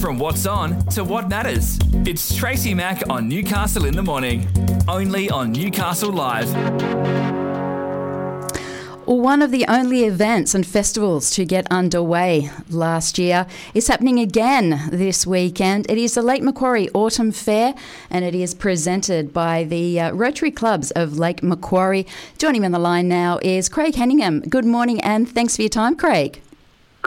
From what's on to what matters. It's Tracy Mack on Newcastle in the Morning. Only on Newcastle Live. One of the only events and festivals to get underway last year is happening again this weekend. It is the Lake Macquarie Autumn Fair and it is presented by the uh, Rotary Clubs of Lake Macquarie. Joining me on the line now is Craig Henningham. Good morning and thanks for your time, Craig.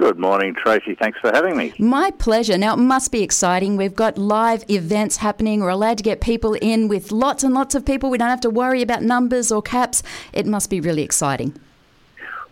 Good morning, Tracy. Thanks for having me. My pleasure. Now, it must be exciting. We've got live events happening. We're allowed to get people in with lots and lots of people. We don't have to worry about numbers or caps. It must be really exciting.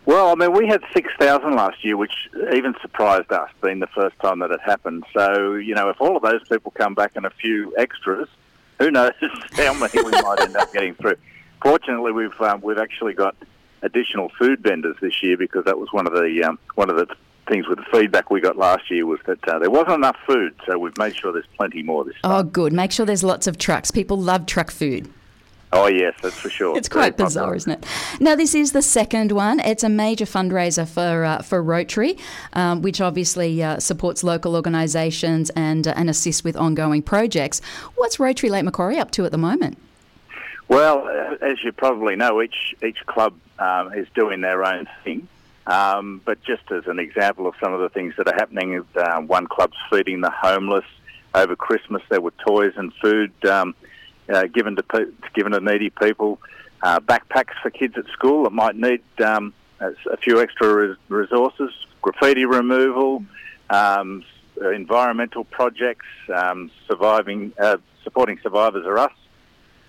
Well, I mean, we had 6,000 last year, which even surprised us, being the first time that it happened. So, you know, if all of those people come back and a few extras, who knows how many we might end up getting through. Fortunately, we've um, we've actually got additional food vendors this year because that was one of the um, one of the things with the feedback we got last year was that uh, there wasn't enough food, so we've made sure there's plenty more this time. Oh, good. Make sure there's lots of trucks. People love truck food. Oh, yes, that's for sure. It's quite Very bizarre, popular. isn't it? Now, this is the second one. It's a major fundraiser for uh, for Rotary, um, which obviously uh, supports local organisations and uh, and assists with ongoing projects. What's Rotary Lake Macquarie up to at the moment? Well, as you probably know, each each club um, is doing their own thing. Um, but just as an example of some of the things that are happening, uh, one club's feeding the homeless. Over Christmas, there were toys and food. Um, uh, given to given to needy people, uh, backpacks for kids at school that might need um, a, few extra resources, graffiti removal, um, environmental projects, um, surviving uh, supporting Survivors R Us.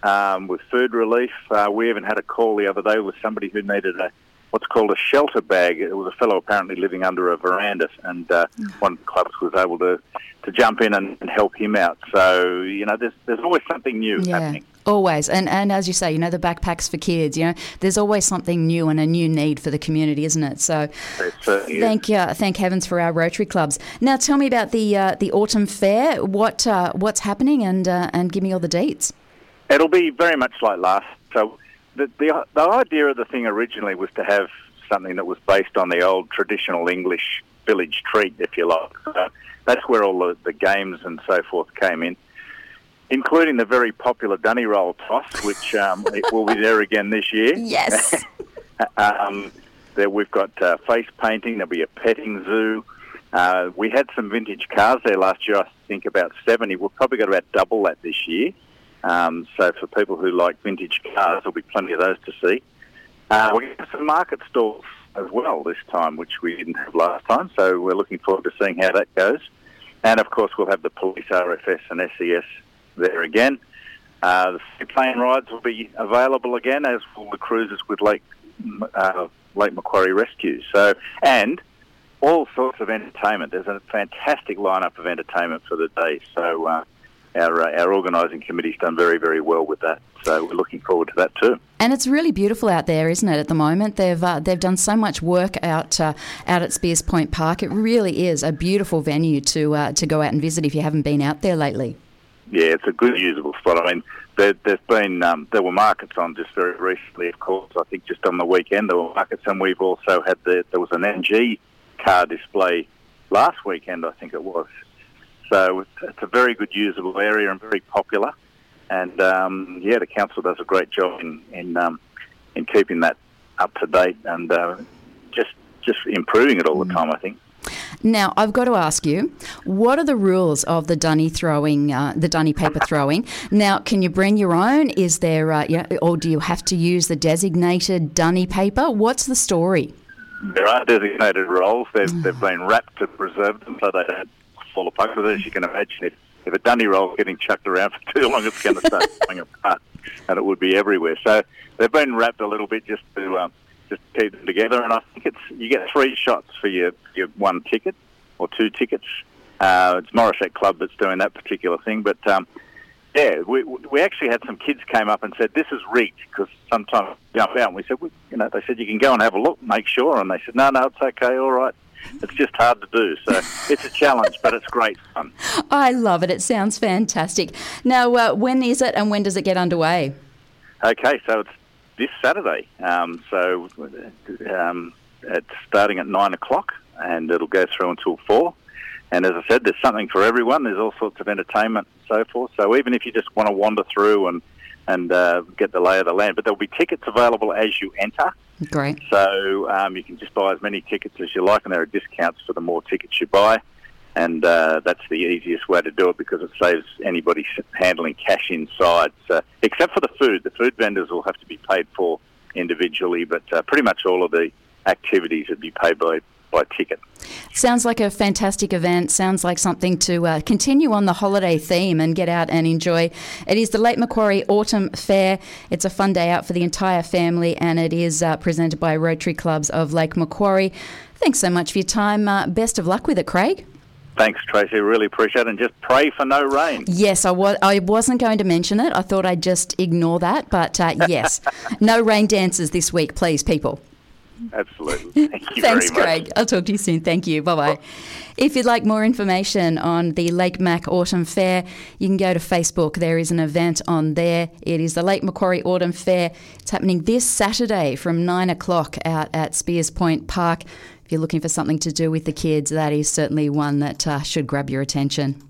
Um, with food relief, uh, we even had a call the other day with somebody who needed a what's called a shelter bag. It was a fellow apparently living under a veranda, and uh, mm. one of the clubs was able to, to jump in and, and, help him out. So you know, there's there's always something new yeah. happening. Always, and and as you say, you know, the backpacks for kids. You know, there's always something new and a new need for the community, isn't it? So, thank you, thank heavens for our Rotary clubs. Now, tell me about the uh, the autumn fair. What uh, what's happening, and uh, and give me all the dates. It'll be very much like last. So the, the, the idea of the thing originally was to have something that was based on the old traditional English village treat, if you like. So that's where all the, the games and so forth came in, including the very popular Dunny Roll toss, which um, will be there again this year. Yes. um, there we've got uh, face painting. There'll be a petting zoo. Uh, we had some vintage cars there last year. I think about seventy. We've probably got about double that this year. Um, so for people who like vintage cars, there'll be plenty of those to see. Uh, we have some market stalls as well this time, which we didn't have last time. So we're looking forward to seeing how that goes. And of course, we'll have the police, RFS, and SES there again. Uh, the plane rides will be available again, as will the cruises with Lake uh, Lake Macquarie Rescue. So and all sorts of entertainment. There's a fantastic lineup of entertainment for the day. So uh, our uh, our organising committee's done very very well with that. So we're looking forward to that too. And it's really beautiful out there, isn't it? At the moment, they've uh, they've done so much work out uh, out at Speers Point Park. It really is a beautiful venue to uh, to go out and visit if you haven't been out there lately. Yeah, it's a good usable spot. I mean, there, has been um, there were markets on just very recently, of course. I think just on the weekend there were markets, and we've also had the there was an MG car display last weekend, I think it was. So it's a very good usable area and very popular. And um, yeah, the council does a great job in in, um, in keeping that up to date and uh, just just improving it all the mm. time. I think. Now, I've got to ask you, what are the rules of the dunny throwing, uh, the dunny paper throwing? Now, can you bring your own? Is there, uh, yeah, or do you have to use the designated dunny paper? What's the story? There are designated rolls. They've, they've been wrapped to preserve them so they don't fall apart. Because as you can imagine, if, if a dunny roll getting chucked around for too long, it's going to start falling apart, and it would be everywhere. So they've been wrapped a little bit just to um, just keep them together. And I think it's you get three shots for your your one ticket or two tickets. Uh, it's Morisset Club that's doing that particular thing, but. Um, yeah, we we actually had some kids came up and said this is rigged because sometimes jump out and we said we, you know they said you can go and have a look, make sure, and they said no no it's okay all right it's just hard to do. So it's a challenge, but it's great fun. I love it. It sounds fantastic. Now, uh, when is it and when does it get underway? Okay, so it's this Saturday. Um, so um, it's starting at nine o'clock and it'll go through until four. And as I said, there's something for everyone. There's all sorts of entertainment and so forth. So even if you just want to wander through and and uh, get the lay of the land, but there'll be tickets available as you enter. Great. So um, you can just buy as many tickets as you like, and there are discounts for the more tickets you buy. And uh, that's the easiest way to do it because it saves anybody handling cash inside, so, except for the food. The food vendors will have to be paid for individually, but uh, pretty much all of the activities would be paid by by ticket. Sounds like a fantastic event. Sounds like something to uh, continue on the holiday theme and get out and enjoy. It is the Lake Macquarie Autumn Fair. It's a fun day out for the entire family, and it is uh, presented by Rotary Clubs of Lake Macquarie. Thanks so much for your time. Uh, best of luck with it, Craig. Thanks, Tracy. Really appreciate it. And just pray for no rain. Yes, I, was, I wasn't going to mention it. I thought I'd just ignore that. But uh, yes, no rain dances this week, please, people. Absolutely. Thank you Thanks, Craig. I'll talk to you soon. Thank you. Bye bye. If you'd like more information on the Lake Mac Autumn Fair, you can go to Facebook. There is an event on there. It is the Lake Macquarie Autumn Fair. It's happening this Saturday from nine o'clock out at Speers Point Park. If you're looking for something to do with the kids, that is certainly one that uh, should grab your attention.